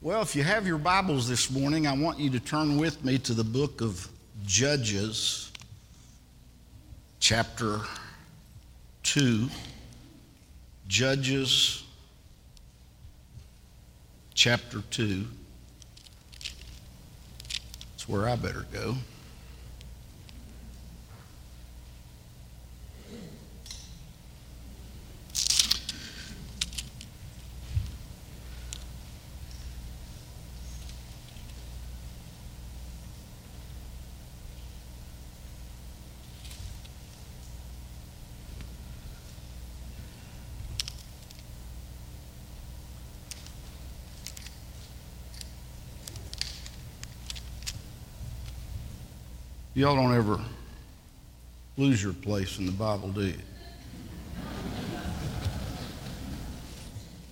Well, if you have your Bibles this morning, I want you to turn with me to the book of Judges, chapter 2. Judges, chapter 2. That's where I better go. Y'all don't ever lose your place in the Bible, do you?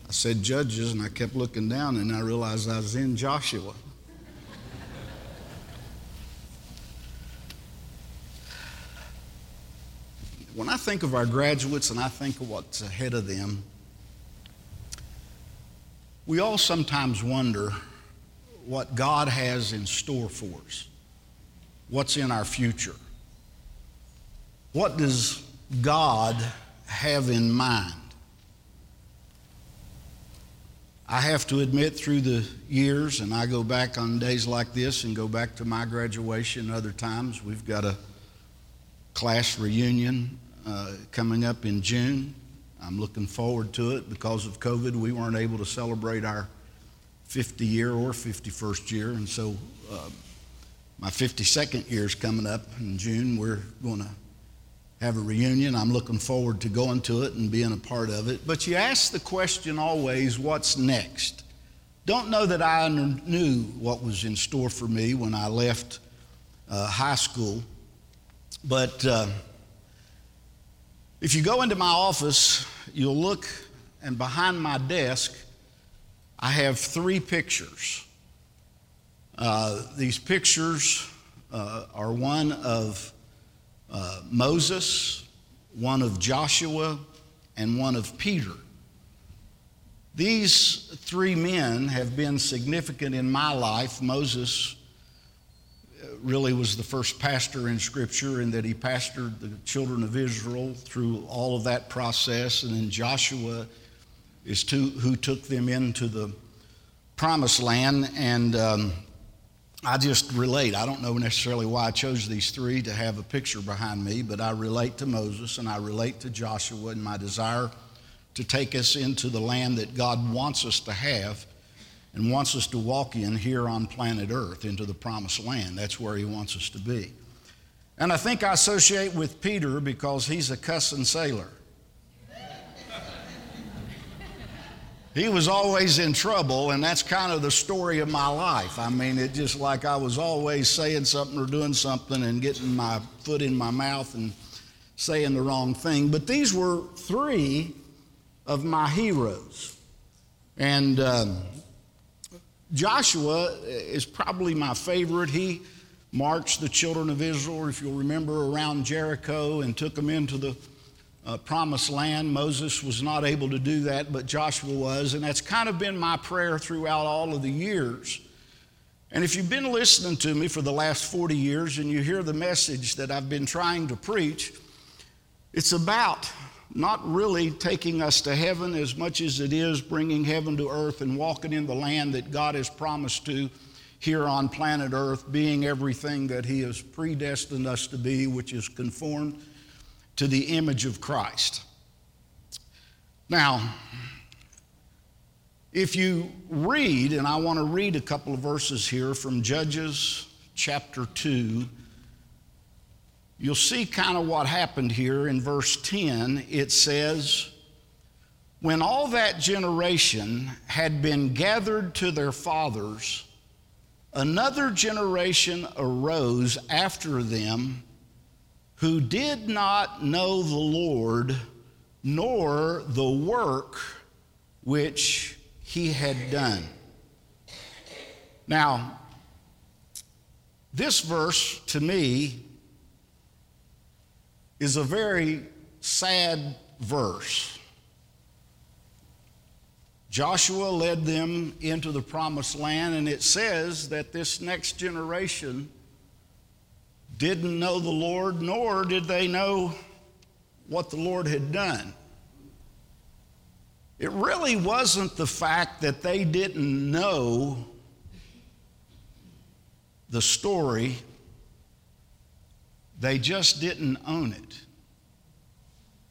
I said Judges, and I kept looking down, and I realized I was in Joshua. When I think of our graduates and I think of what's ahead of them, we all sometimes wonder what God has in store for us what's in our future. What does God have in mind? I have to admit, through the years, and I go back on days like this and go back to my graduation other times, we've got a class reunion uh, coming up in June. I'm looking forward to it. Because of COVID, we weren't able to celebrate our 50 year or 51st year, and so uh, my 52nd year is coming up in June. We're going to have a reunion. I'm looking forward to going to it and being a part of it. But you ask the question always, what's next? Don't know that I knew what was in store for me when I left uh, high school. But uh, if you go into my office, you'll look, and behind my desk, I have three pictures. Uh, these pictures uh, are one of uh, Moses, one of Joshua, and one of Peter. These three men have been significant in my life. Moses uh, really was the first pastor in Scripture in that he pastored the children of Israel through all of that process. And then Joshua is to, who took them into the promised land. And um, I just relate. I don't know necessarily why I chose these three to have a picture behind me, but I relate to Moses and I relate to Joshua and my desire to take us into the land that God wants us to have and wants us to walk in here on planet Earth into the promised land. That's where He wants us to be. And I think I associate with Peter because he's a cussing sailor. He was always in trouble, and that's kind of the story of my life. I mean, it just like I was always saying something or doing something and getting my foot in my mouth and saying the wrong thing. But these were three of my heroes. And um, Joshua is probably my favorite. He marched the children of Israel, if you'll remember, around Jericho and took them into the uh, promised land. Moses was not able to do that, but Joshua was. And that's kind of been my prayer throughout all of the years. And if you've been listening to me for the last 40 years and you hear the message that I've been trying to preach, it's about not really taking us to heaven as much as it is bringing heaven to earth and walking in the land that God has promised to here on planet earth, being everything that He has predestined us to be, which is conformed to the image of Christ. Now, if you read, and I want to read a couple of verses here from Judges chapter 2, you'll see kind of what happened here in verse 10. It says, When all that generation had been gathered to their fathers, another generation arose after them who did not know the Lord nor the work which he had done. Now, this verse to me is a very sad verse. Joshua led them into the promised land, and it says that this next generation didn't know the Lord, nor did they know what the Lord had done. It really wasn't the fact that they didn't know the story, they just didn't own it.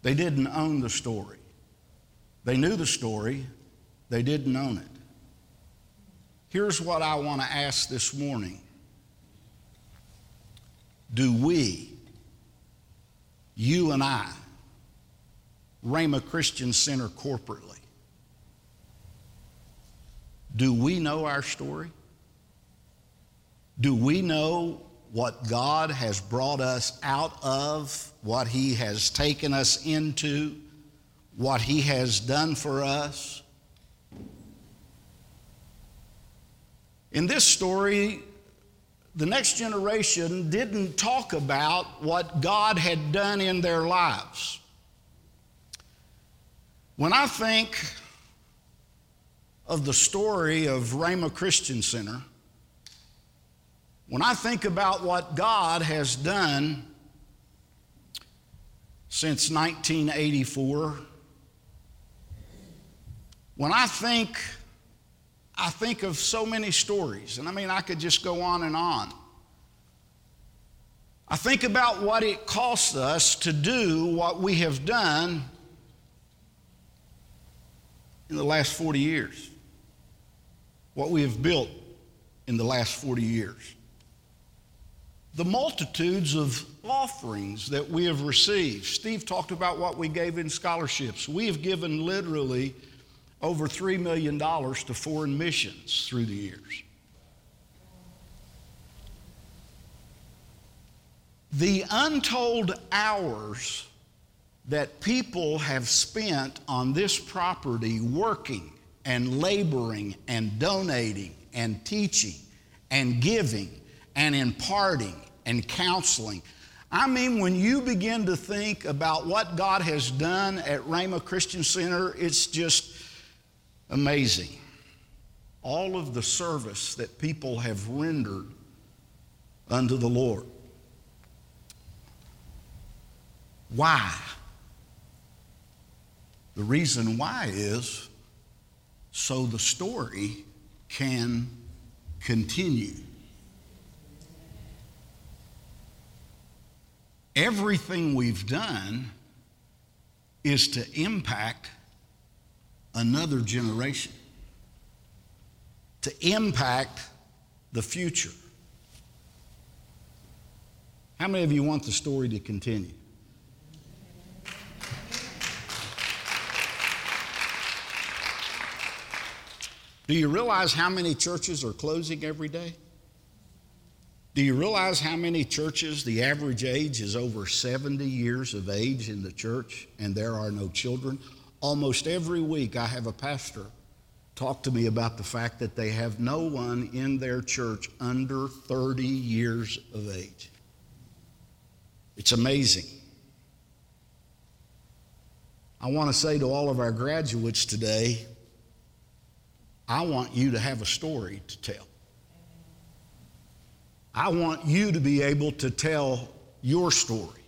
They didn't own the story. They knew the story, they didn't own it. Here's what I want to ask this morning Do we, you and I, Rhema Christian Center corporately, do we know our story? Do we know what God has brought us out of, what He has taken us into, what He has done for us? In this story, the next generation didn't talk about what God had done in their lives. When I think of the story of Rhema Christian Center, when I think about what God has done since 1984, when I think I think of so many stories, and I mean, I could just go on and on. I think about what it costs us to do what we have done in the last 40 years, what we have built in the last 40 years. The multitudes of offerings that we have received. Steve talked about what we gave in scholarships. We have given literally over $3 million to foreign missions through the years. The untold hours that people have spent on this property working and laboring and donating and teaching and giving and imparting and counseling. I mean, when you begin to think about what God has done at Rhema Christian Center, it's just amazing. All of the service that people have rendered unto the Lord. Why? The reason why is so the story can continue. Everything we've done is to impact another generation, to impact the future. How many of you want the story to continue? Do you realize how many churches are closing every day? Do you realize how many churches, the average age is over 70 years of age in the church, and there are no children? Almost every week, I have a pastor talk to me about the fact that they have no one in their church under 30 years of age. It's amazing. I want to say to all of our graduates today I want you to have a story to tell. I want you to be able to tell your story.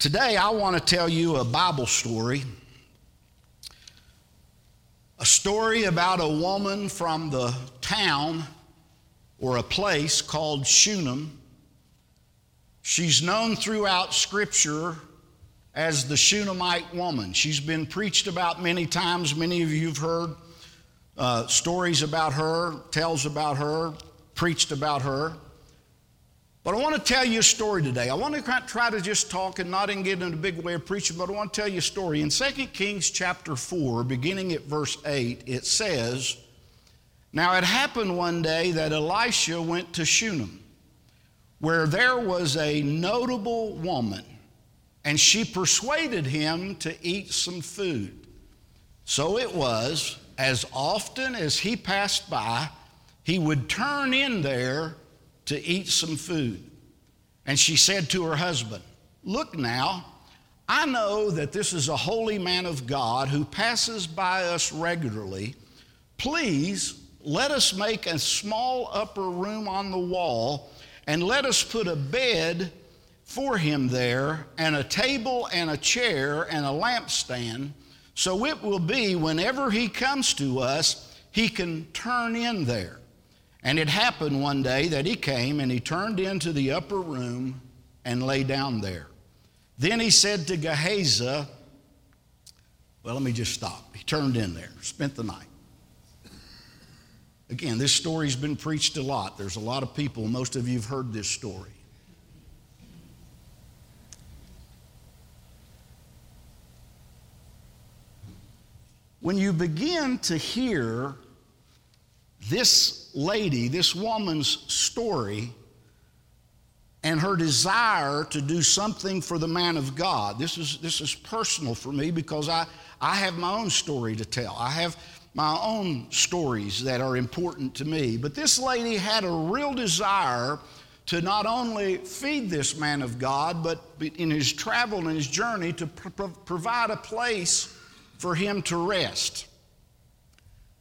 Today, I want to tell you a Bible story. A story about a woman from the town or a place called Shunem. She's known throughout Scripture as the Shunammite woman. She's been preached about many times. Many of you have heard uh, stories about her, tells about her, preached about her. But I want to tell you a story today. I want to try to just talk and not get in a big way of preaching, but I want to tell you a story. In 2 Kings chapter 4, beginning at verse 8, it says, Now it happened one day that Elisha went to Shunem, where there was a notable woman and she persuaded him to eat some food. So it was, as often as he passed by, he would turn in there to eat some food. And she said to her husband, Look now, I know that this is a holy man of God who passes by us regularly. Please let us make a small upper room on the wall and let us put a bed for him there, and a table and a chair and a lampstand. So it will be whenever he comes to us, he can turn in there. And it happened one day that he came and he turned into the upper room and lay down there. Then he said to Gehazi, Well, let me just stop. He turned in there, spent the night. Again, this story's been preached a lot. There's a lot of people, most of you have heard this story. When you begin to hear this lady, this woman's story, and her desire to do something for the man of God. This is, this is personal for me because I, I have my own story to tell. I have my own stories that are important to me. But this lady had a real desire to not only feed this man of God, but in his travel and his journey to provide a place for him to rest.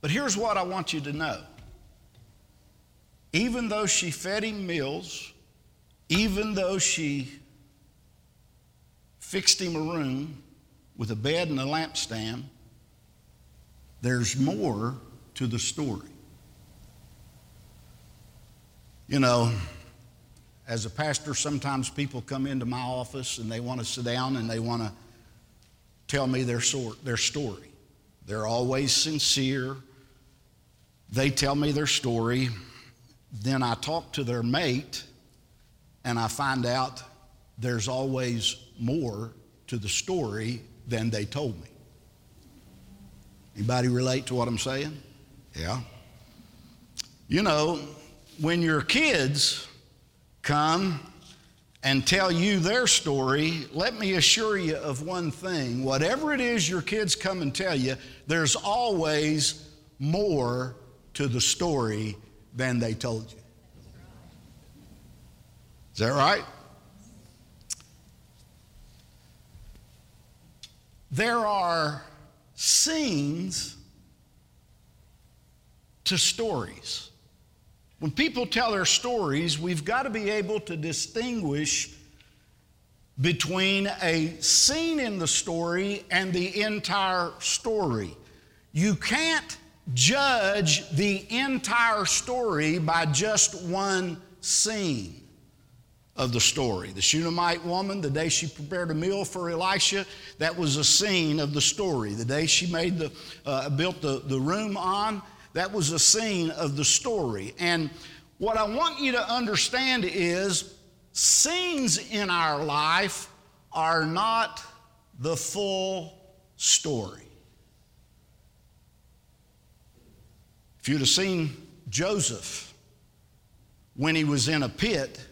But here's what I want you to know. Even though she fed him meals, even though she fixed him a room with a bed and a lampstand, there's more to the story. You know, as a pastor, sometimes people come into my office and they want to sit down and they want to tell me their, sort, their story. They're always sincere. They tell me their story. Then I talk to their mate and I find out there's always more to the story than they told me. Anybody relate to what I'm saying? Yeah. You know, when your kids come and tell you their story, let me assure you of one thing. Whatever it is your kids come and tell you, there's always more to the story than they told you. Is that right? There are scenes to stories. When people tell their stories, we've got to be able to distinguish between a scene in the story and the entire story. You can't judge the entire story by just one scene of the story. The Shunammite woman, the day she prepared a meal for Elisha, that was a scene of the story. The day she made the, uh, built the, the room on, that was a scene of the story. And what I want you to understand is scenes in our life are not the full story. You'd have seen Joseph when he was in a pit,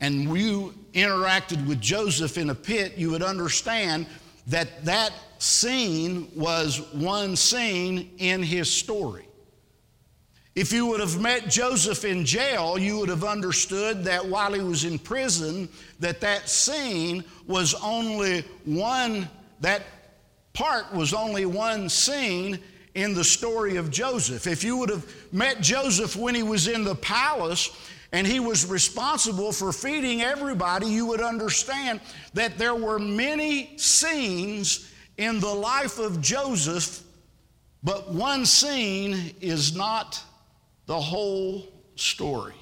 and you interacted with Joseph in a pit, you would understand that that scene was one scene in his story. If you would have met Joseph in jail, you would have understood that while he was in prison, that that scene was only one, that part was only one scene in the story of Joseph. If you would have met Joseph when he was in the palace and he was responsible for feeding everybody, you would understand that there were many scenes in the life of Joseph, but one scene is not the whole story.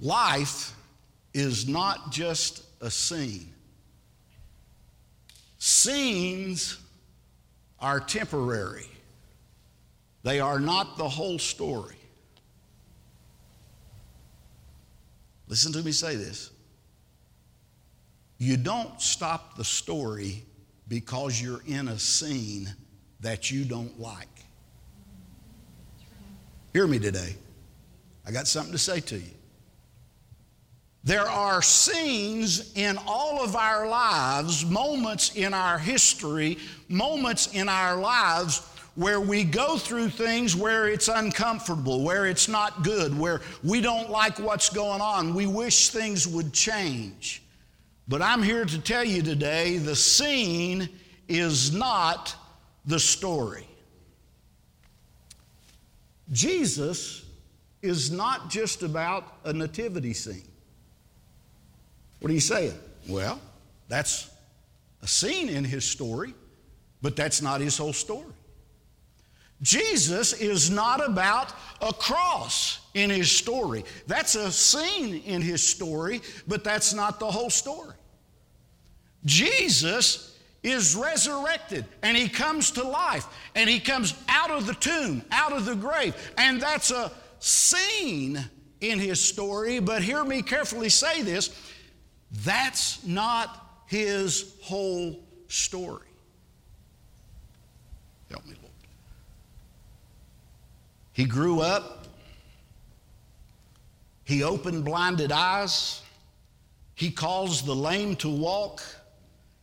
Life is not just a scene. Scenes are temporary, they are not the whole story. Listen to me say this. You don't stop the story because you're in a scene that you don't like. Hear me today. I got something to say to you. There are scenes in all of our lives, moments in our history, moments in our lives where we go through things where it's uncomfortable, where it's not good, where we don't like what's going on. We wish things would change. But I'm here to tell you today the scene is not the story. Jesus is not just about a nativity scene. What are you saying? Well, that's a scene in his story, but that's not his whole story. Jesus is not about a cross in his story. That's a scene in his story, but that's not the whole story. Jesus is resurrected and he comes to life and he comes out of the tomb, out of the grave, and that's a scene in his story, but hear me carefully say this that's not his whole story. Help me, Lord. He grew up, he opened blinded eyes, he caused the lame to walk,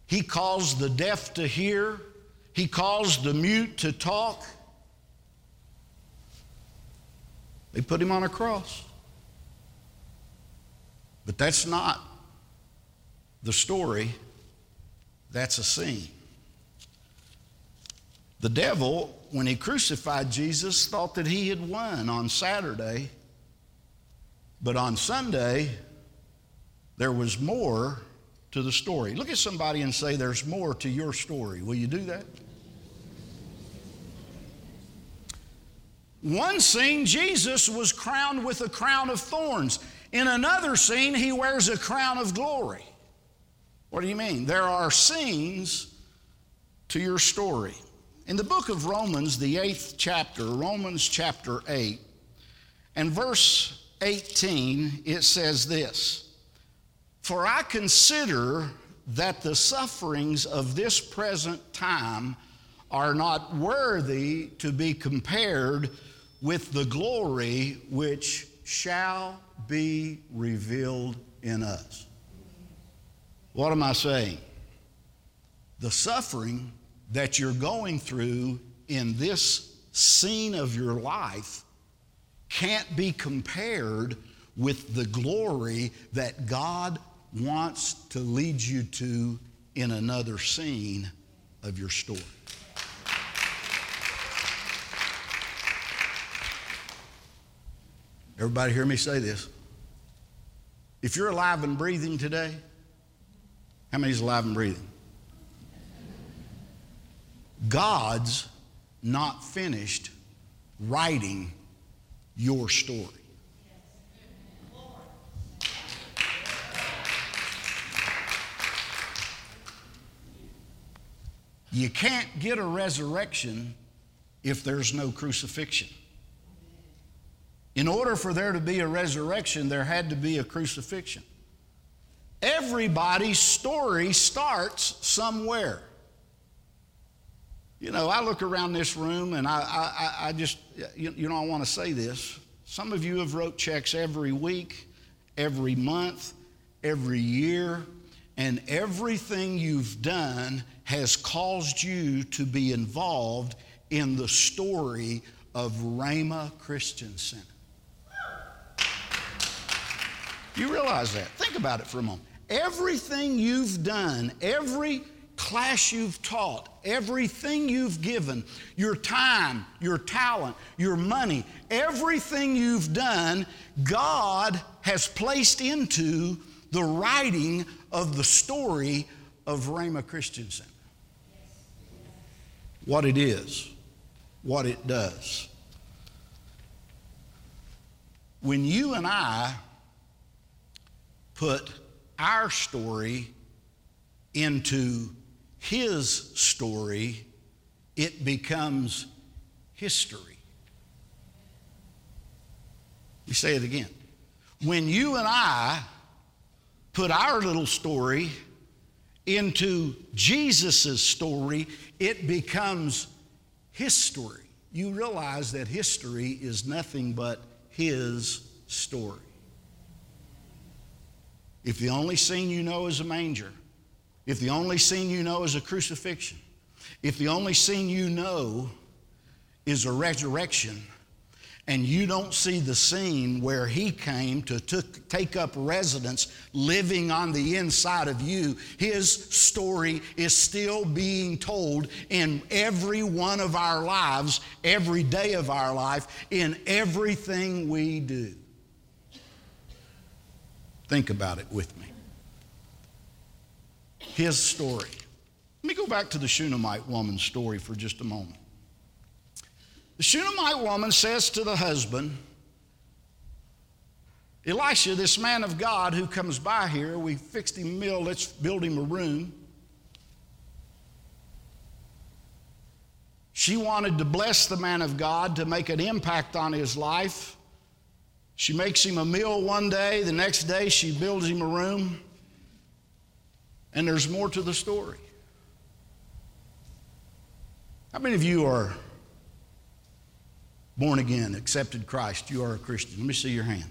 he caused the deaf to hear, he caused the mute to talk. They put him on a cross. But that's not the story, that's a scene. The devil, when he crucified Jesus, thought that he had won on Saturday, but on Sunday, there was more to the story. Look at somebody and say, There's more to your story. Will you do that? One scene, Jesus was crowned with a crown of thorns. In another scene, he wears a crown of glory. What do you mean? There are scenes to your story. In the book of Romans, the eighth chapter, Romans chapter 8, and verse 18, it says this For I consider that the sufferings of this present time are not worthy to be compared with the glory which shall be revealed in us. What am I saying? The suffering that you're going through in this scene of your life can't be compared with the glory that God wants to lead you to in another scene of your story. Everybody hear me say this. If you're alive and breathing today, how many's alive and breathing? God's not finished writing your story. You can't get a resurrection if there's no crucifixion. In order for there to be a resurrection, there had to be a crucifixion. Everybody's story starts somewhere. You know, I look around this room and I, I, I just, you, you know, I want to say this. Some of you have wrote checks every week, every month, every year, and everything you've done has caused you to be involved in the story of Rhema Christian Center. You realize that? Think about it for a moment. Everything you've done, every class you've taught, everything you've given, your time, your talent, your money, everything you've done, God has placed into the writing of the story of Rhema Christian Center. What it is, what it does. When you and I put our story into his story, it becomes history. We say it again. When you and I put our little story into Jesus' story, it becomes history. You realize that history is nothing but his story. If the only scene you know is a manger, if the only scene you know is a crucifixion, if the only scene you know is a resurrection, and you don't see the scene where he came to took, take up residence living on the inside of you, his story is still being told in every one of our lives, every day of our life, in everything we do. Think about it with me. His story. Let me go back to the Shunammite woman's story for just a moment. The Shunammite woman says to the husband, Elisha, this man of God who comes by here, we fixed him a meal, let's build him a room. She wanted to bless the man of God to make an impact on his life. She makes him a meal one day, the next day, she builds him a room. And there's more to the story. How many of you are born again, accepted Christ, you are a Christian. Let me see your hand.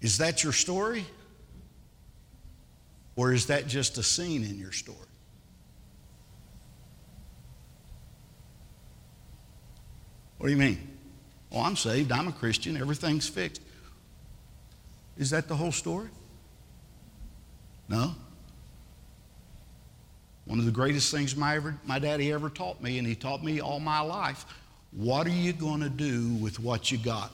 Is that your story? Or is that just a scene in your story? What do you mean? Oh, I'm saved, I'm a Christian, everything's fixed. Is that the whole story? No. One of the greatest things my, ever, my daddy ever taught me, and he taught me all my life what are you going to do with what you got?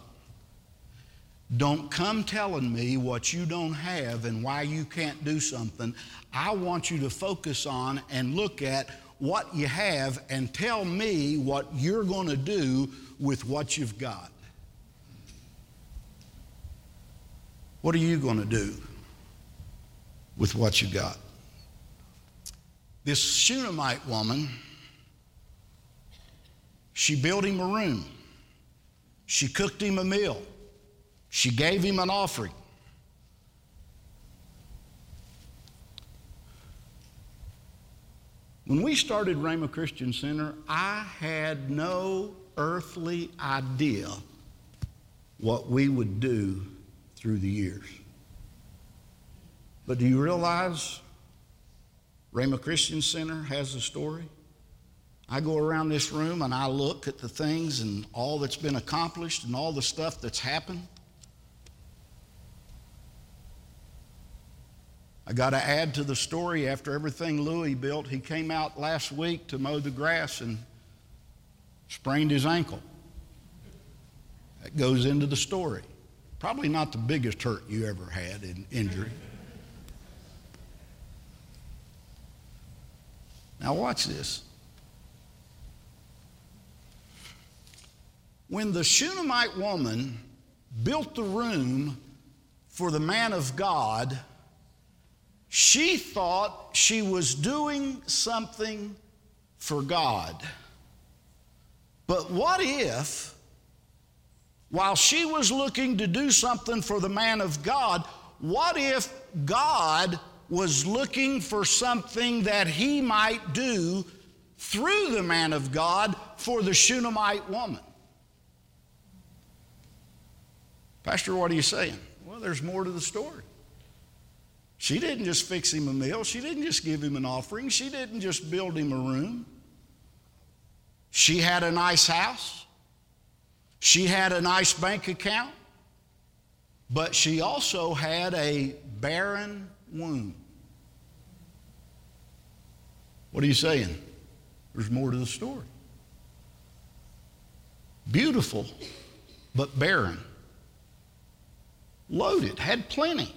Don't come telling me what you don't have and why you can't do something. I want you to focus on and look at what you have and tell me what you're going to do with what you've got. What are you going to do with what you got? This Shunammite woman, she built him a room. She cooked him a meal. She gave him an offering. When we started Rhema Christian Center, I had no earthly idea what we would do through the years. But do you realize Rhema Christian Center has a story. I go around this room and I look at the things and all that's been accomplished and all the stuff that's happened. I got to add to the story after everything Louis built. He came out last week to mow the grass and sprained his ankle. That goes into the story. Probably not the biggest hurt you ever had in injury. Now, watch this. When the Shunammite woman built the room for the man of God, she thought she was doing something for God. But what if, while she was looking to do something for the man of God, what if God was looking for something that he might do through the man of God for the Shunammite woman. Pastor, what are you saying? Well, there's more to the story. She didn't just fix him a meal, she didn't just give him an offering, she didn't just build him a room. She had a nice house, she had a nice bank account, but she also had a barren womb. What are you saying? There's more to the story. Beautiful, but barren. Loaded, had plenty,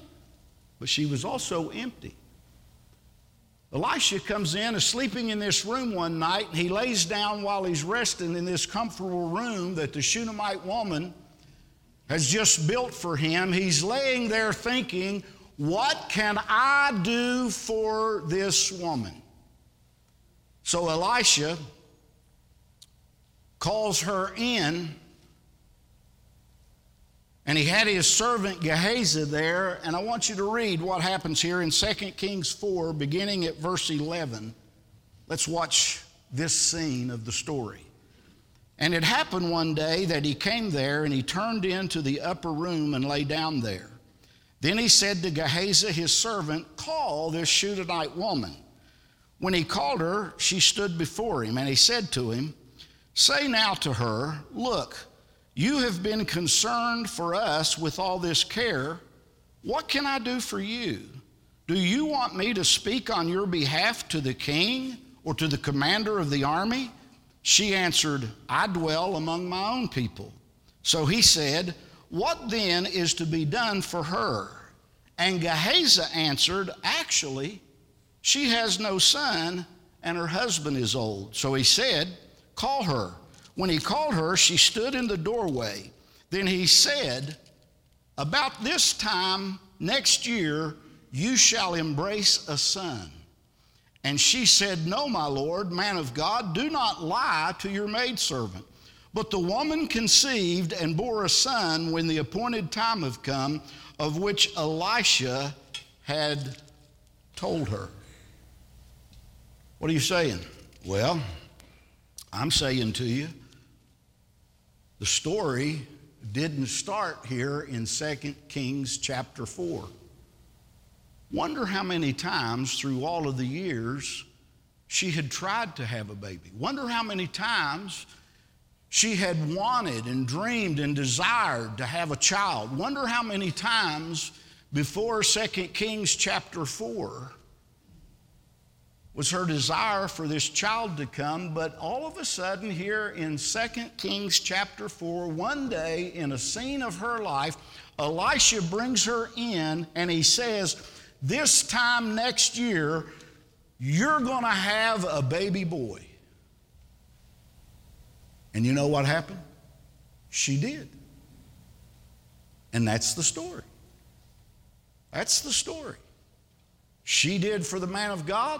but she was also empty. Elisha comes in, is sleeping in this room one night, and he lays down while he's resting in this comfortable room that the Shunammite woman has just built for him. He's laying there thinking, what can I do for this woman? So Elisha calls her in, and he had his servant Gehazi there. And I want you to read what happens here in 2 Kings 4, beginning at verse 11. Let's watch this scene of the story. And it happened one day that he came there and he turned into the upper room and lay down there. Then he said to Gehazi, his servant, Call this Shunammite woman. When he called her, she stood before him, and he said to him, Say now to her, Look, you have been concerned for us with all this care. What can I do for you? Do you want me to speak on your behalf to the king or to the commander of the army? She answered, I dwell among my own people. So he said, What then is to be done for her? And Gehazi answered, Actually, she has no son, and her husband is old. So he said, Call her. When he called her, she stood in the doorway. Then he said, About this time next year, you shall embrace a son. And she said, No, my Lord, man of God, do not lie to your maidservant. But the woman conceived and bore a son when the appointed time had come, of which Elisha had told her. What are you saying? Well, I'm saying to you, the story didn't start here in 2 Kings chapter 4. Wonder how many times through all of the years she had tried to have a baby. Wonder how many times she had wanted and dreamed and desired to have a child. Wonder how many times before 2 Kings chapter 4 was her desire for this child to come, but all of a sudden, here in 2 Kings chapter 4, one day in a scene of her life, Elisha brings her in and he says, This time next year, you're going to have a baby boy. And you know what happened? She did. And that's the story. That's the story. She did for the man of God,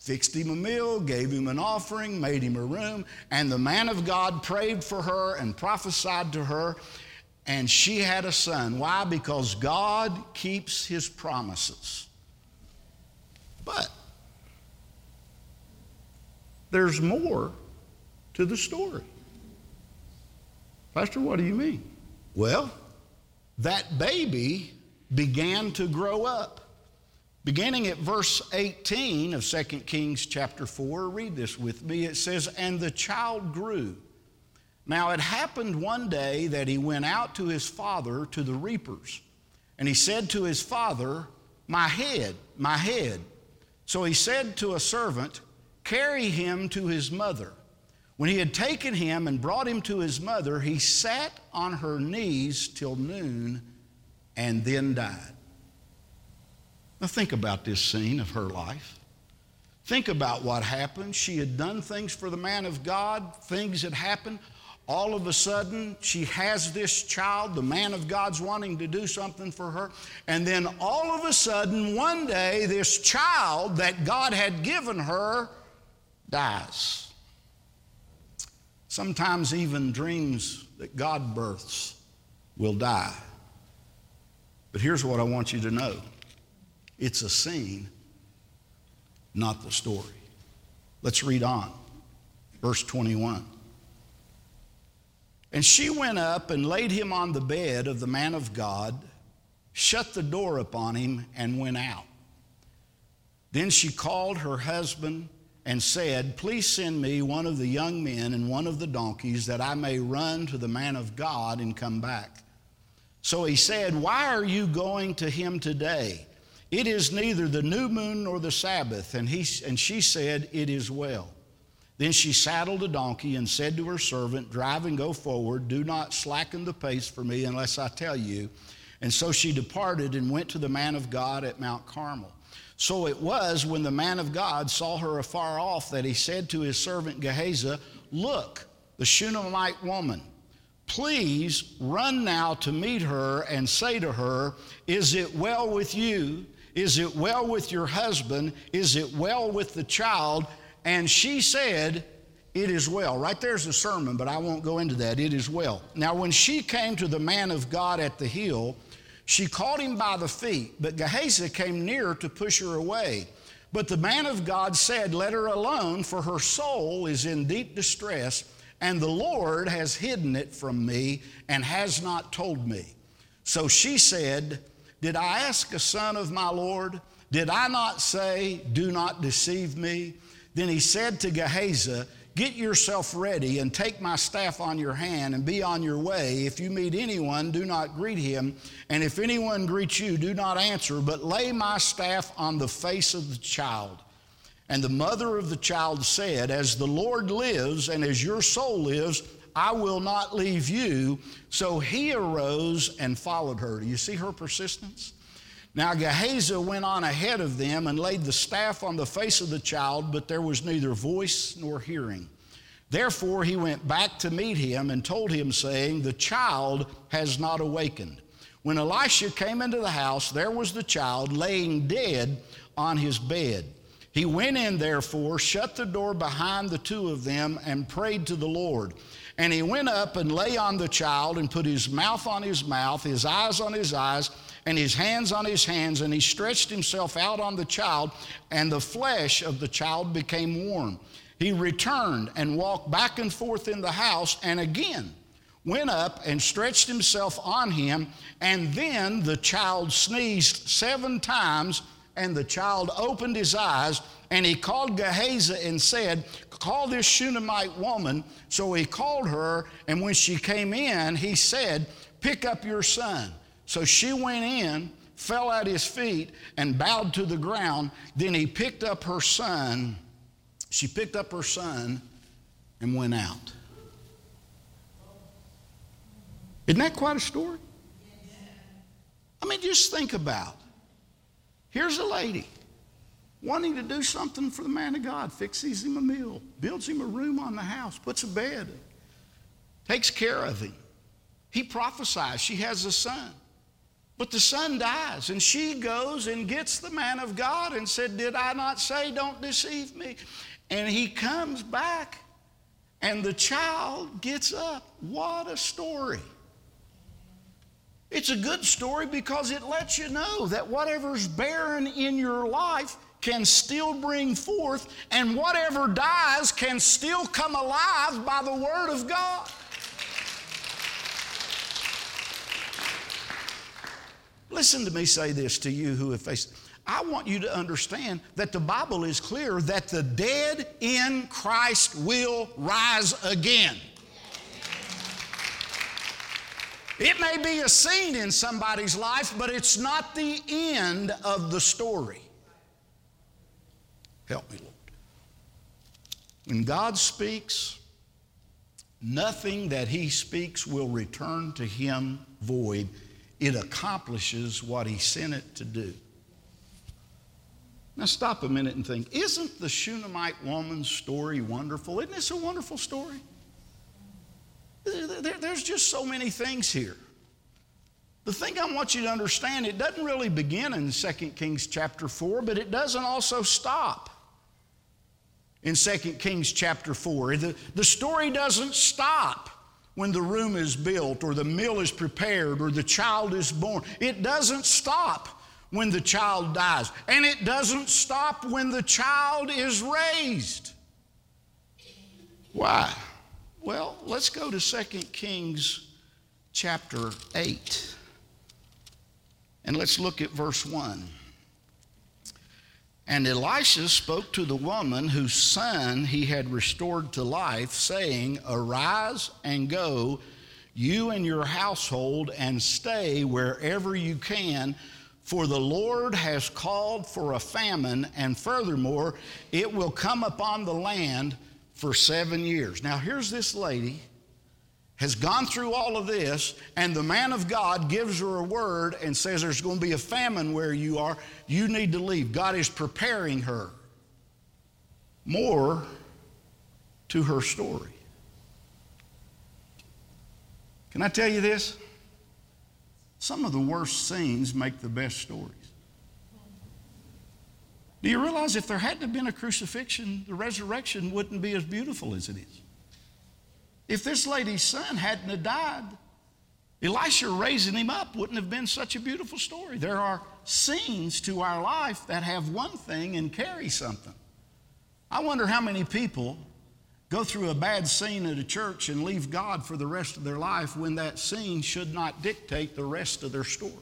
fixed him a meal, gave him an offering, made him a room, and the man of God prayed for her and prophesied to her, and she had a son. Why? Because God keeps his promises. But there's more to the story. Pastor, what do you mean? Well, that baby began to grow up. Beginning at verse 18 of 2 Kings chapter 4, read this with me. It says, And the child grew. Now it happened one day that he went out to his father to the reapers. And he said to his father, My head, my head. So he said to a servant, Carry him to his mother. When he had taken him and brought him to his mother, he sat on her knees till noon and then died. Now, think about this scene of her life. Think about what happened. She had done things for the man of God, things had happened. All of a sudden, she has this child. The man of God's wanting to do something for her. And then all of a sudden, one day, this child that God had given her dies. Sometimes even dreams that God births will die. But here's what I want you to know it's a scene, not the story. Let's read on. Verse 21. And she went up and laid him on the bed of the man of God, shut the door upon him, and went out. Then she called her husband and said, Please send me one of the young men and one of the donkeys that I may run to the man of God and come back. So he said, Why are you going to him today? It is neither the new moon nor the Sabbath. And, he, and she said, It is well. Then she saddled a donkey and said to her servant, Drive and go forward. Do not slacken the pace for me unless I tell you. And so she departed and went to the man of God at Mount Carmel. So it was when the man of God saw her afar off that he said to his servant Gehazi, Look, the Shunammite woman. Please run now to meet her and say to her, Is it well with you? Is it well with your husband? Is it well with the child? And she said, It is well. Right there's the sermon, but I won't go into that. It is well. Now, when she came to the man of God at the hill, she caught him by the feet, but Gehazi came near to push her away. But the man of God said, Let her alone, for her soul is in deep distress, and the Lord has hidden it from me and has not told me. So she said, Did I ask a son of my Lord? Did I not say, Do not deceive me? Then he said to Gehazi, Get yourself ready and take my staff on your hand and be on your way. If you meet anyone, do not greet him. And if anyone greets you, do not answer, but lay my staff on the face of the child. And the mother of the child said, As the Lord lives and as your soul lives, I will not leave you. So he arose and followed her. Do you see her persistence? Now Gehazi went on ahead of them and laid the staff on the face of the child, but there was neither voice nor hearing. Therefore he went back to meet him and told him, saying, The child has not awakened. When Elisha came into the house, there was the child laying dead on his bed. He went in, therefore, shut the door behind the two of them, and prayed to the Lord. And he went up and lay on the child, and put his mouth on his mouth, his eyes on his eyes and his hands on his hands, and he stretched himself out on the child, and the flesh of the child became warm. He returned and walked back and forth in the house, and again went up and stretched himself on him, and then the child sneezed seven times, and the child opened his eyes, and he called Gehazi and said, Call this Shunammite woman. So he called her, and when she came in, he said, Pick up your son. So she went in, fell at his feet, and bowed to the ground. Then he picked up her son. She picked up her son and went out. Isn't that quite a story? I mean, just think about. Here's a lady wanting to do something for the man of God, fixes him a meal, builds him a room on the house, puts a bed, takes care of him. He prophesies she has a son. But the son dies, and she goes and gets the man of God and said, Did I not say, don't deceive me? And he comes back, and the child gets up. What a story! It's a good story because it lets you know that whatever's barren in your life can still bring forth, and whatever dies can still come alive by the Word of God. Listen to me say this to you who have faced. I want you to understand that the Bible is clear that the dead in Christ will rise again. It may be a scene in somebody's life, but it's not the end of the story. Help me, Lord. When God speaks, nothing that He speaks will return to Him void it accomplishes what he sent it to do. Now, stop a minute and think isn't the Shunammite woman's story wonderful? Isn't this a wonderful story? There's just so many things here. The thing I want you to understand, it doesn't really begin in 2 Kings chapter 4, but it doesn't also stop in 2 Kings chapter 4. The, the story doesn't stop when the room is built or the meal is prepared or the child is born. It doesn't stop when the child dies, and it doesn't stop when the child is raised. Why? Well, let's go to 2 Kings chapter 8. And let's look at verse 1. And Elisha spoke to the woman whose son he had restored to life, saying, Arise and go, you and your household, and stay wherever you can, for the Lord has called for a famine, and furthermore, it will come upon the land for seven years. Now, here's this lady has gone through all of this, and the man of God gives her a word and says, There's going to be a famine where you are. You need to leave. God is preparing her. More to her story. Can I tell you this? Some of the worst scenes make the best stories. Do you realize if there hadn't been a crucifixion, the resurrection wouldn't be as beautiful as it is? If this lady's son hadn't have died, Elisha raising him up wouldn't have been such a beautiful story. There are scenes to our life that have one thing and carry something. I wonder how many people go through a bad scene at a church and leave God for the rest of their life when that scene should not dictate the rest of their story.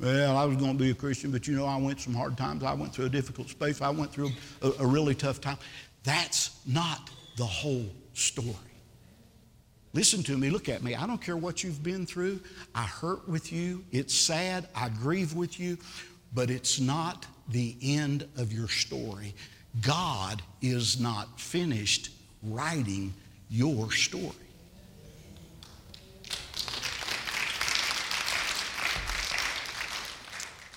well, I was going to be a Christian, but you know, I went some hard times. I went through a difficult space. I went through a, a really tough time. That's not the whole story. Listen to me, look at me. I don't care what you've been through. I hurt with you. It's sad. I grieve with you. But it's not the end of your story. God is not finished writing your story.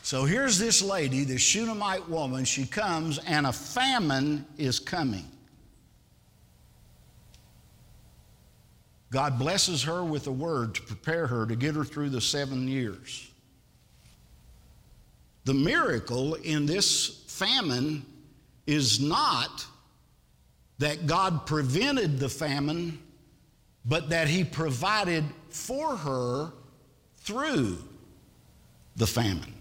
So here's this lady, this Shunammite woman. She comes, and a famine is coming. God blesses her with a word to prepare her to get her through the seven years. The miracle in this famine is not that God prevented the famine, but that He provided for her through the famine.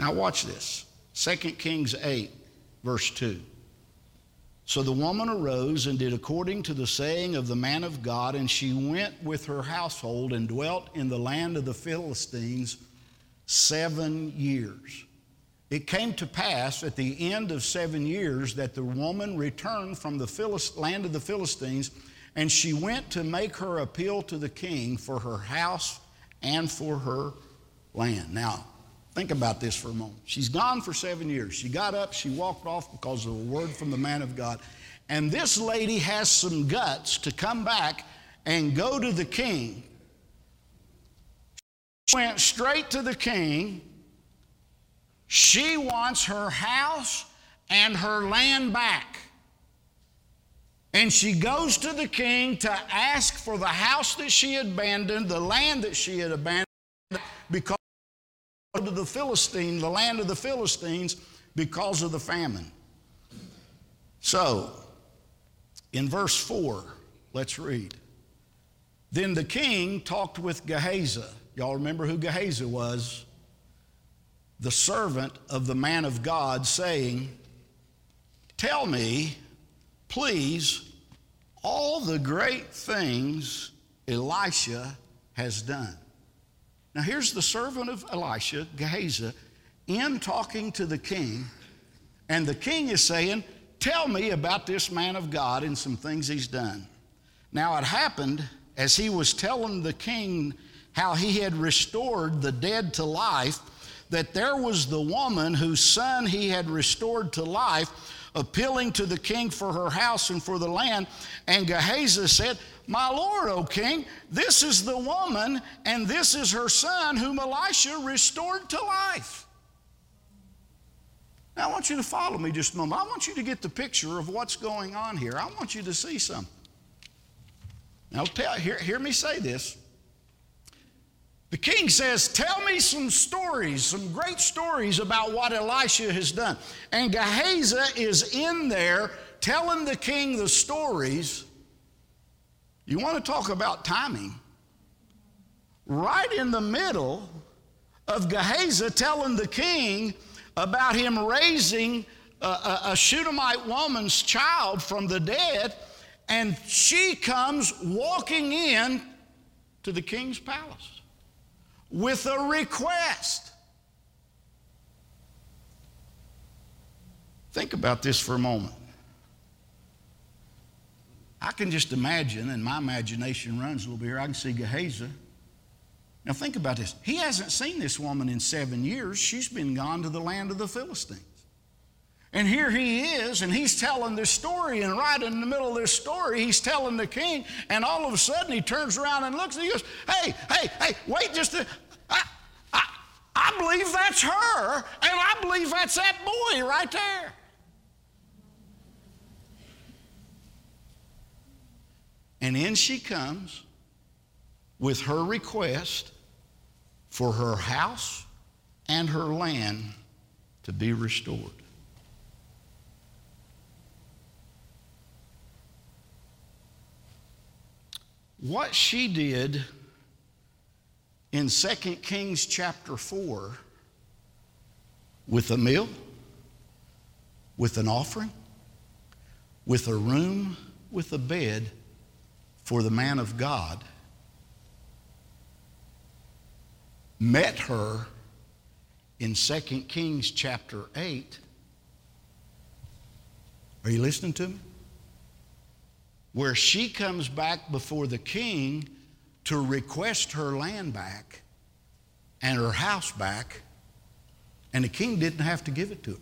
Now, watch this 2 Kings 8, verse 2. So the woman arose and did according to the saying of the man of God, and she went with her household and dwelt in the land of the Philistines seven years. It came to pass at the end of seven years that the woman returned from the Philist- land of the Philistines, and she went to make her appeal to the king for her house and for her land. Now, Think about this for a moment. She's gone for seven years. She got up, she walked off because of a word from the man of God. And this lady has some guts to come back and go to the king. She went straight to the king. She wants her house and her land back. And she goes to the king to ask for the house that she had abandoned, the land that she had abandoned, because to the Philistine, the land of the Philistines, because of the famine. So, in verse 4, let's read. Then the king talked with Gehazi. Y'all remember who Gehazi was? The servant of the man of God, saying, Tell me, please, all the great things Elisha has done. Now, here's the servant of Elisha, Gehazi, in talking to the king, and the king is saying, Tell me about this man of God and some things he's done. Now, it happened as he was telling the king how he had restored the dead to life, that there was the woman whose son he had restored to life, appealing to the king for her house and for the land. And Gehazi said, my Lord, O king, this is the woman and this is her son whom Elisha restored to life. Now, I want you to follow me just a moment. I want you to get the picture of what's going on here. I want you to see something. Now, tell, hear, hear me say this. The king says, Tell me some stories, some great stories about what Elisha has done. And Gehazi is in there telling the king the stories you want to talk about timing? Right in the middle of Gehazi telling the king about him raising a, a, a Shunammite woman's child from the dead, and she comes walking in to the king's palace with a request. Think about this for a moment. I can just imagine, and my imagination runs a little bit here, I can see Gehazi. Now think about this. He hasn't seen this woman in seven years. She's been gone to the land of the Philistines. And here he is, and he's telling this story, and right in the middle of this story, he's telling the king, and all of a sudden he turns around and looks and he goes, Hey, hey, hey, wait just a, I, I, I believe that's her, and I believe that's that boy right there. And in she comes with her request for her house and her land to be restored. What she did in 2 Kings chapter 4 with a meal, with an offering, with a room, with a bed, for the man of God met her in 2 Kings chapter 8. Are you listening to me? Where she comes back before the king to request her land back and her house back, and the king didn't have to give it to her.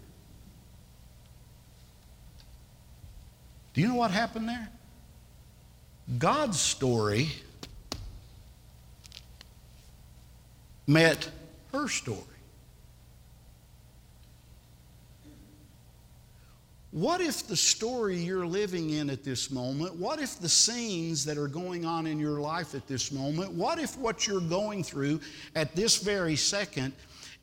Do you know what happened there? God's story met her story. What if the story you're living in at this moment, what if the scenes that are going on in your life at this moment, what if what you're going through at this very second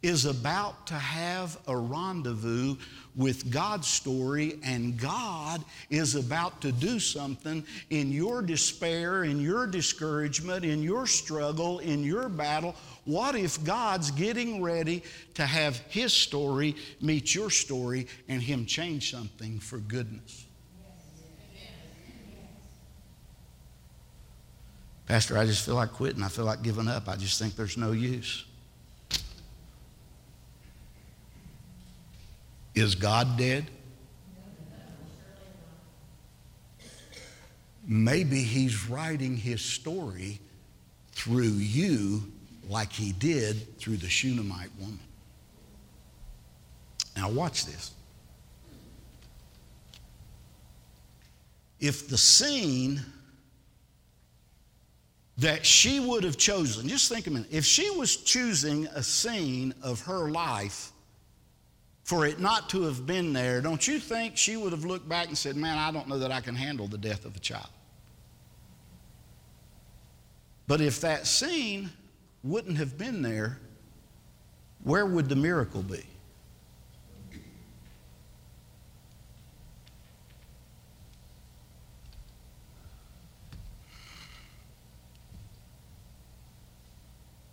is about to have a rendezvous with God's story, and God is about to do something in your despair, in your discouragement, in your struggle, in your battle. What if God's getting ready to have His story meet your story and Him change something for goodness? Pastor, I just feel like quitting. I feel like giving up. I just think there's no use. Is God dead? Maybe He's writing His story through you like He did through the Shunammite woman. Now, watch this. If the scene that she would have chosen, just think a minute, if she was choosing a scene of her life for it not to have been there, don't you think she would have looked back and said, Man, I don't know that I can handle the death of a child? But if that scene wouldn't have been there, where would the miracle be?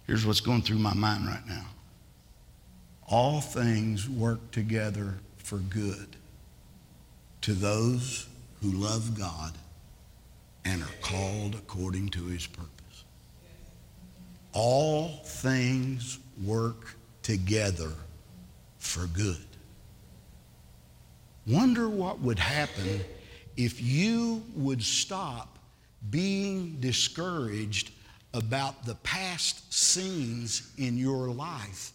Here's what's going through my mind right now all things work together for good to those who love God and are called according to his purpose. All things work together for good. Wonder what would happen if you would stop being discouraged about the past scenes in your life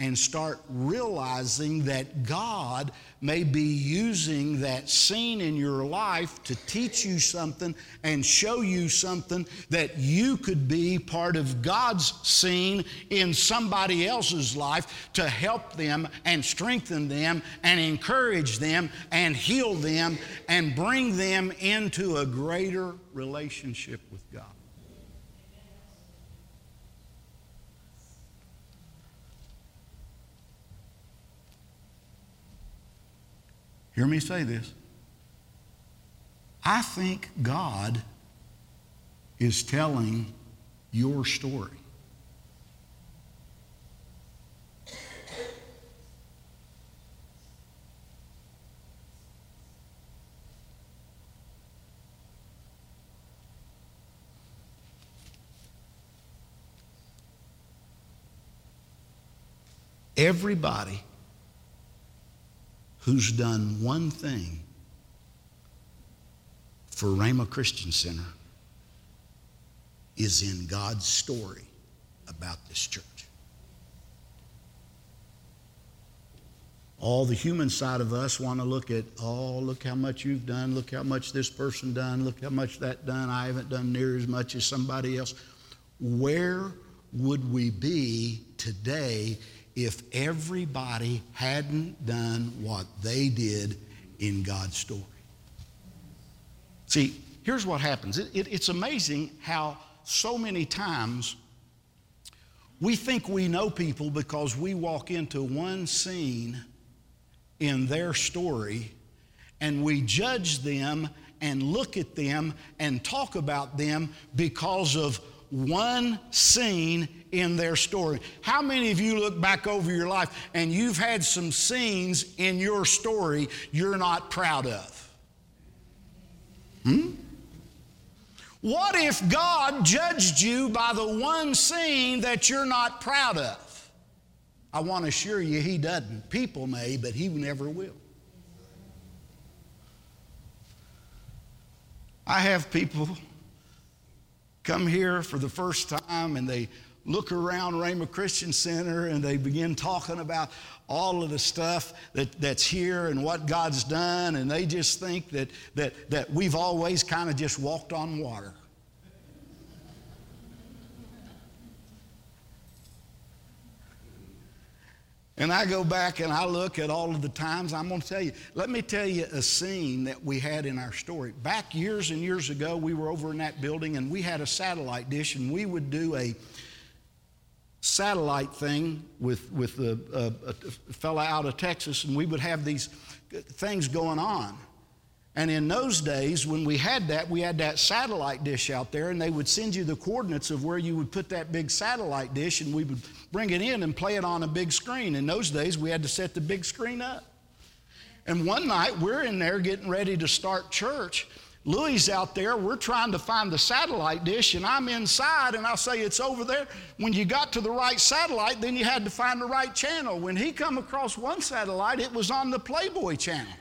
and start realizing that God may be using that scene in your life to teach you something and show you something that you could be part of God's scene in somebody else's life to help them and strengthen them and encourage them and heal them and bring them into a greater relationship with God. Hear me say this. I think God is telling your story. Everybody who's done one thing for Rhema Christian Center is in God's story about this church. All the human side of us want to look at, oh, look how much you've done, look how much this person done, look how much that done. I haven't done near as much as somebody else. Where would we be today if everybody hadn't done what they did in God's story. See, here's what happens it, it, it's amazing how so many times we think we know people because we walk into one scene in their story and we judge them and look at them and talk about them because of one scene in their story. How many of you look back over your life and you've had some scenes in your story you're not proud of? Hmm? What if God judged you by the one scene that you're not proud of? I want to assure you he doesn't. People may, but he never will. I have people come here for the first time and they look around Rhema Christian Center and they begin talking about all of the stuff that, that's here and what God's done, and they just think that, that, that we've always kind of just walked on water. And I go back and I look at all of the times. I'm going to tell you, let me tell you a scene that we had in our story. Back years and years ago, we were over in that building and we had a satellite dish, and we would do a satellite thing with, with a, a, a fella out of Texas, and we would have these things going on. And in those days, when we had that, we had that satellite dish out there, and they would send you the coordinates of where you would put that big satellite dish, and we would bring it in and play it on a big screen. In those days, we had to set the big screen up. And one night, we're in there getting ready to start church. Louis out there, we're trying to find the satellite dish, and I'm inside, and I say it's over there. When you got to the right satellite, then you had to find the right channel. When he come across one satellite, it was on the Playboy channel.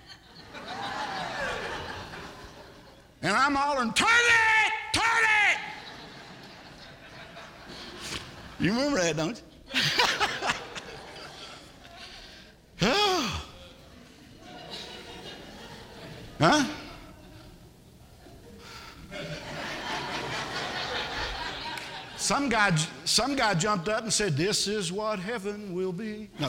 And I'm hollering, turn it, turn it. You remember that, don't you? Huh? Some guy, some guy jumped up and said, This is what heaven will be. No.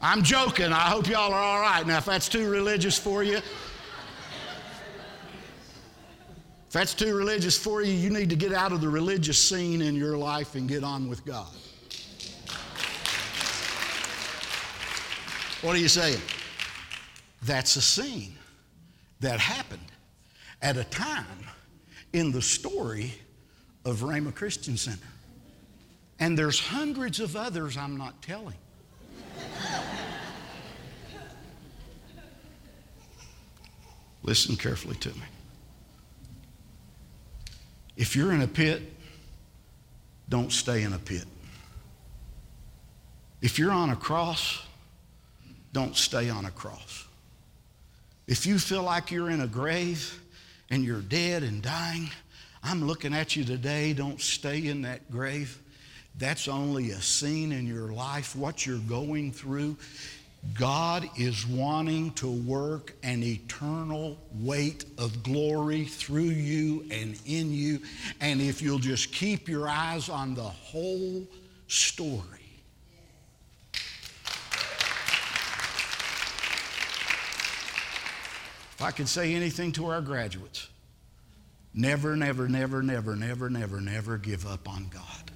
I'm joking. I hope y'all are all right. Now, if that's too religious for you, if that's too religious for you, you need to get out of the religious scene in your life and get on with God. What are you saying? That's a scene that happened at a time in the story of Rhema Christian Center. And there's hundreds of others I'm not telling. Listen carefully to me. If you're in a pit, don't stay in a pit. If you're on a cross, don't stay on a cross. If you feel like you're in a grave and you're dead and dying, I'm looking at you today. Don't stay in that grave. That's only a scene in your life, what you're going through. God is wanting to work an eternal weight of glory through you and in you. And if you'll just keep your eyes on the whole story, if I could say anything to our graduates, never, never, never, never, never, never, never give up on God.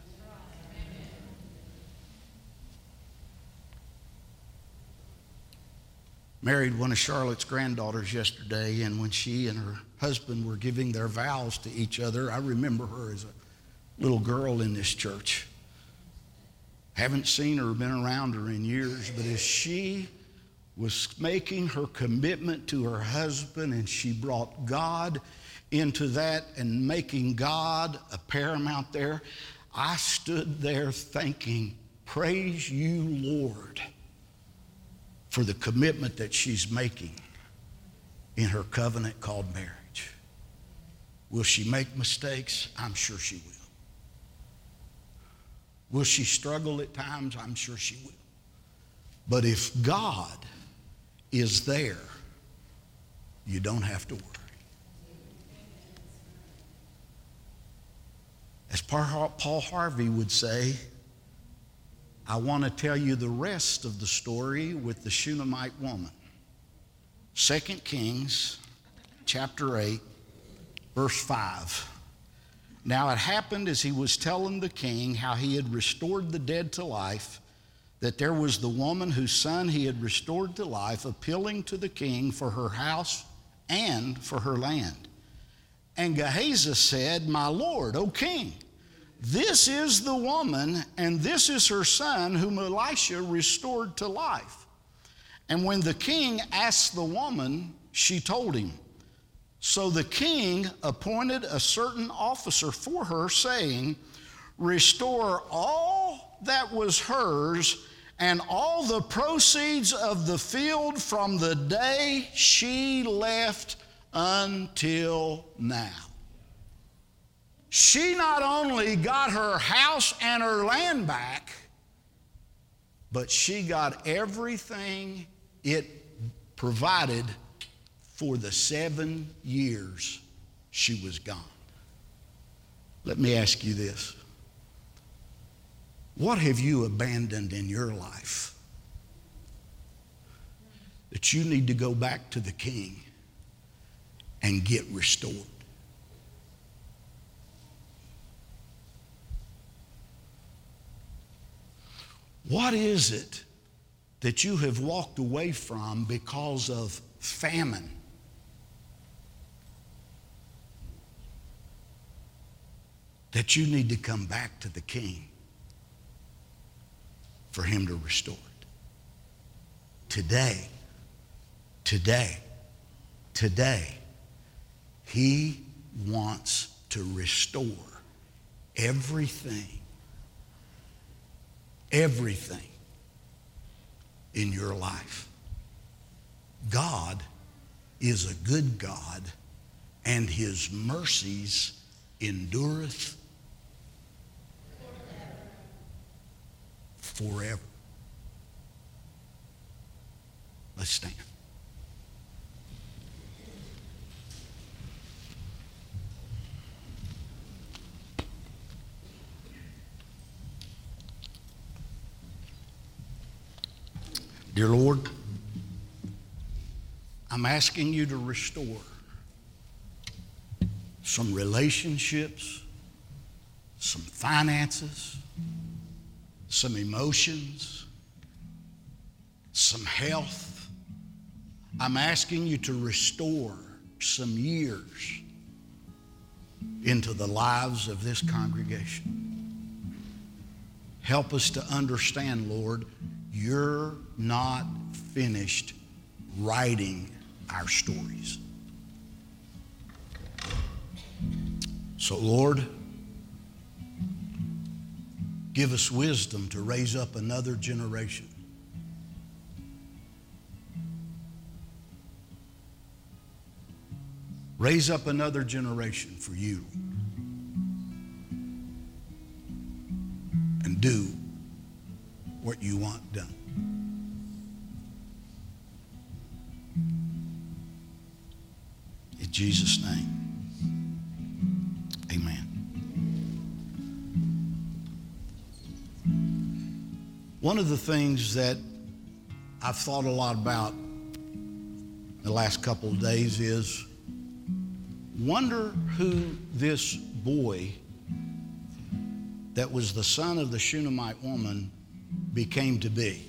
Married one of Charlotte's granddaughters yesterday, and when she and her husband were giving their vows to each other, I remember her as a little girl in this church. Haven't seen her or been around her in years, but as she was making her commitment to her husband and she brought God into that and making God a paramount there, I stood there thinking, Praise you, Lord for the commitment that she's making in her covenant called marriage. Will she make mistakes? I'm sure she will. Will she struggle at times? I'm sure she will. But if God is there, you don't have to worry. As Paul Harvey would say, I want to tell you the rest of the story with the Shunammite woman. 2 Kings chapter 8, verse 5. Now it happened as he was telling the king how he had restored the dead to life, that there was the woman whose son he had restored to life appealing to the king for her house and for her land. And Gehazi said, My lord, O king, this is the woman, and this is her son, whom Elisha restored to life. And when the king asked the woman, she told him. So the king appointed a certain officer for her, saying, restore all that was hers and all the proceeds of the field from the day she left until now. She not only got her house and her land back, but she got everything it provided for the seven years she was gone. Let me ask you this What have you abandoned in your life that you need to go back to the king and get restored? What is it that you have walked away from because of famine? That you need to come back to the king for him to restore it. Today, today, today, he wants to restore everything everything in your life. God is a good God, and his mercies endureth forever. Let's stand. Dear Lord, I'm asking you to restore some relationships, some finances, some emotions, some health. I'm asking you to restore some years into the lives of this congregation. Help us to understand, Lord, you're not finished writing our stories. So, Lord, give us wisdom to raise up another generation. Raise up another generation for you. And do what you want done. In Jesus' name, amen. One of the things that I've thought a lot about the last couple of days is wonder who this boy that was the son of the Shunammite woman became to be.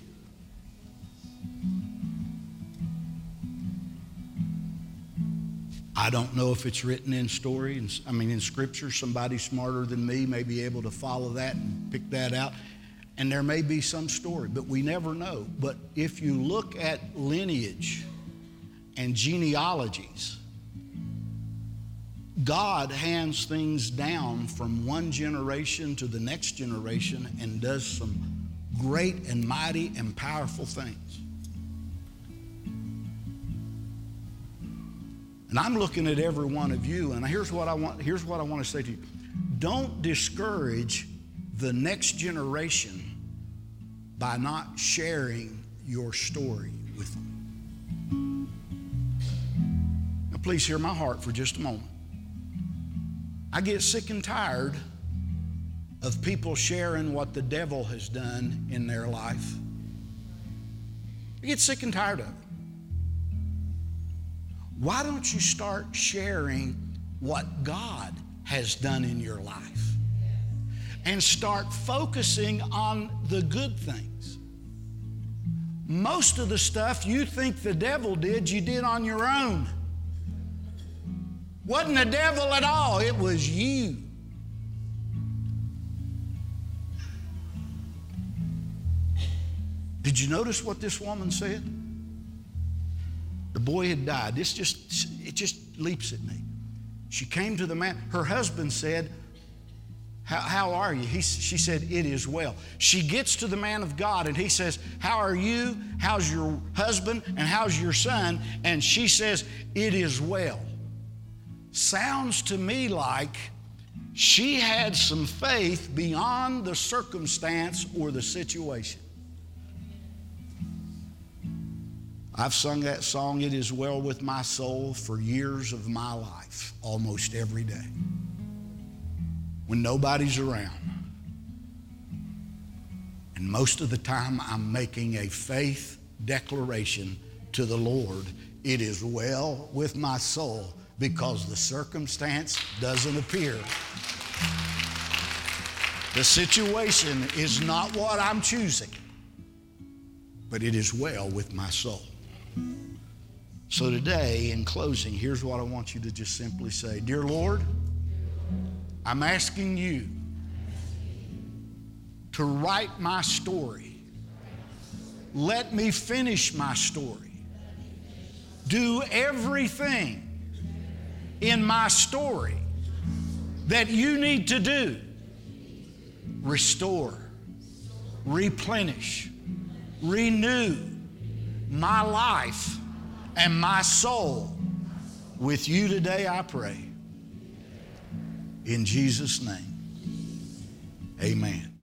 I don't know if it's written in story, I mean, in scripture. Somebody smarter than me may be able to follow that and pick that out. And there may be some story, but we never know. But if you look at lineage and genealogies, God hands things down from one generation to the next generation and does some great and mighty and powerful things. And I'm looking at every one of you, and here's what I want, here's what I want to say to you. Don't discourage the next generation by not sharing your story with them. Now, please hear my heart for just a moment. I get sick and tired of people sharing what the devil has done in their life. I get sick and tired of it. Why don't you start sharing what God has done in your life? And start focusing on the good things. Most of the stuff you think the devil did, you did on your own. Wasn't the devil at all, it was you. Did you notice what this woman said? The boy had died. This just it just leaps at me. She came to the man. Her husband said, how, how are you? He, she said, It is well. She gets to the man of God and he says, How are you? How's your husband? And how's your son? And she says, It is well. Sounds to me like she had some faith beyond the circumstance or the situation. I've sung that song, It Is Well With My Soul, for years of my life, almost every day when nobody's around. And most of the time, I'm making a faith declaration to the Lord it is well with my soul because the circumstance doesn't appear. The situation is not what I'm choosing, but it is well with my soul. So, today, in closing, here's what I want you to just simply say Dear Lord, I'm asking you to write my story. Let me finish my story. Do everything in my story that you need to do. Restore, replenish, renew my life and my soul. With you today, I pray. In Jesus' name, amen.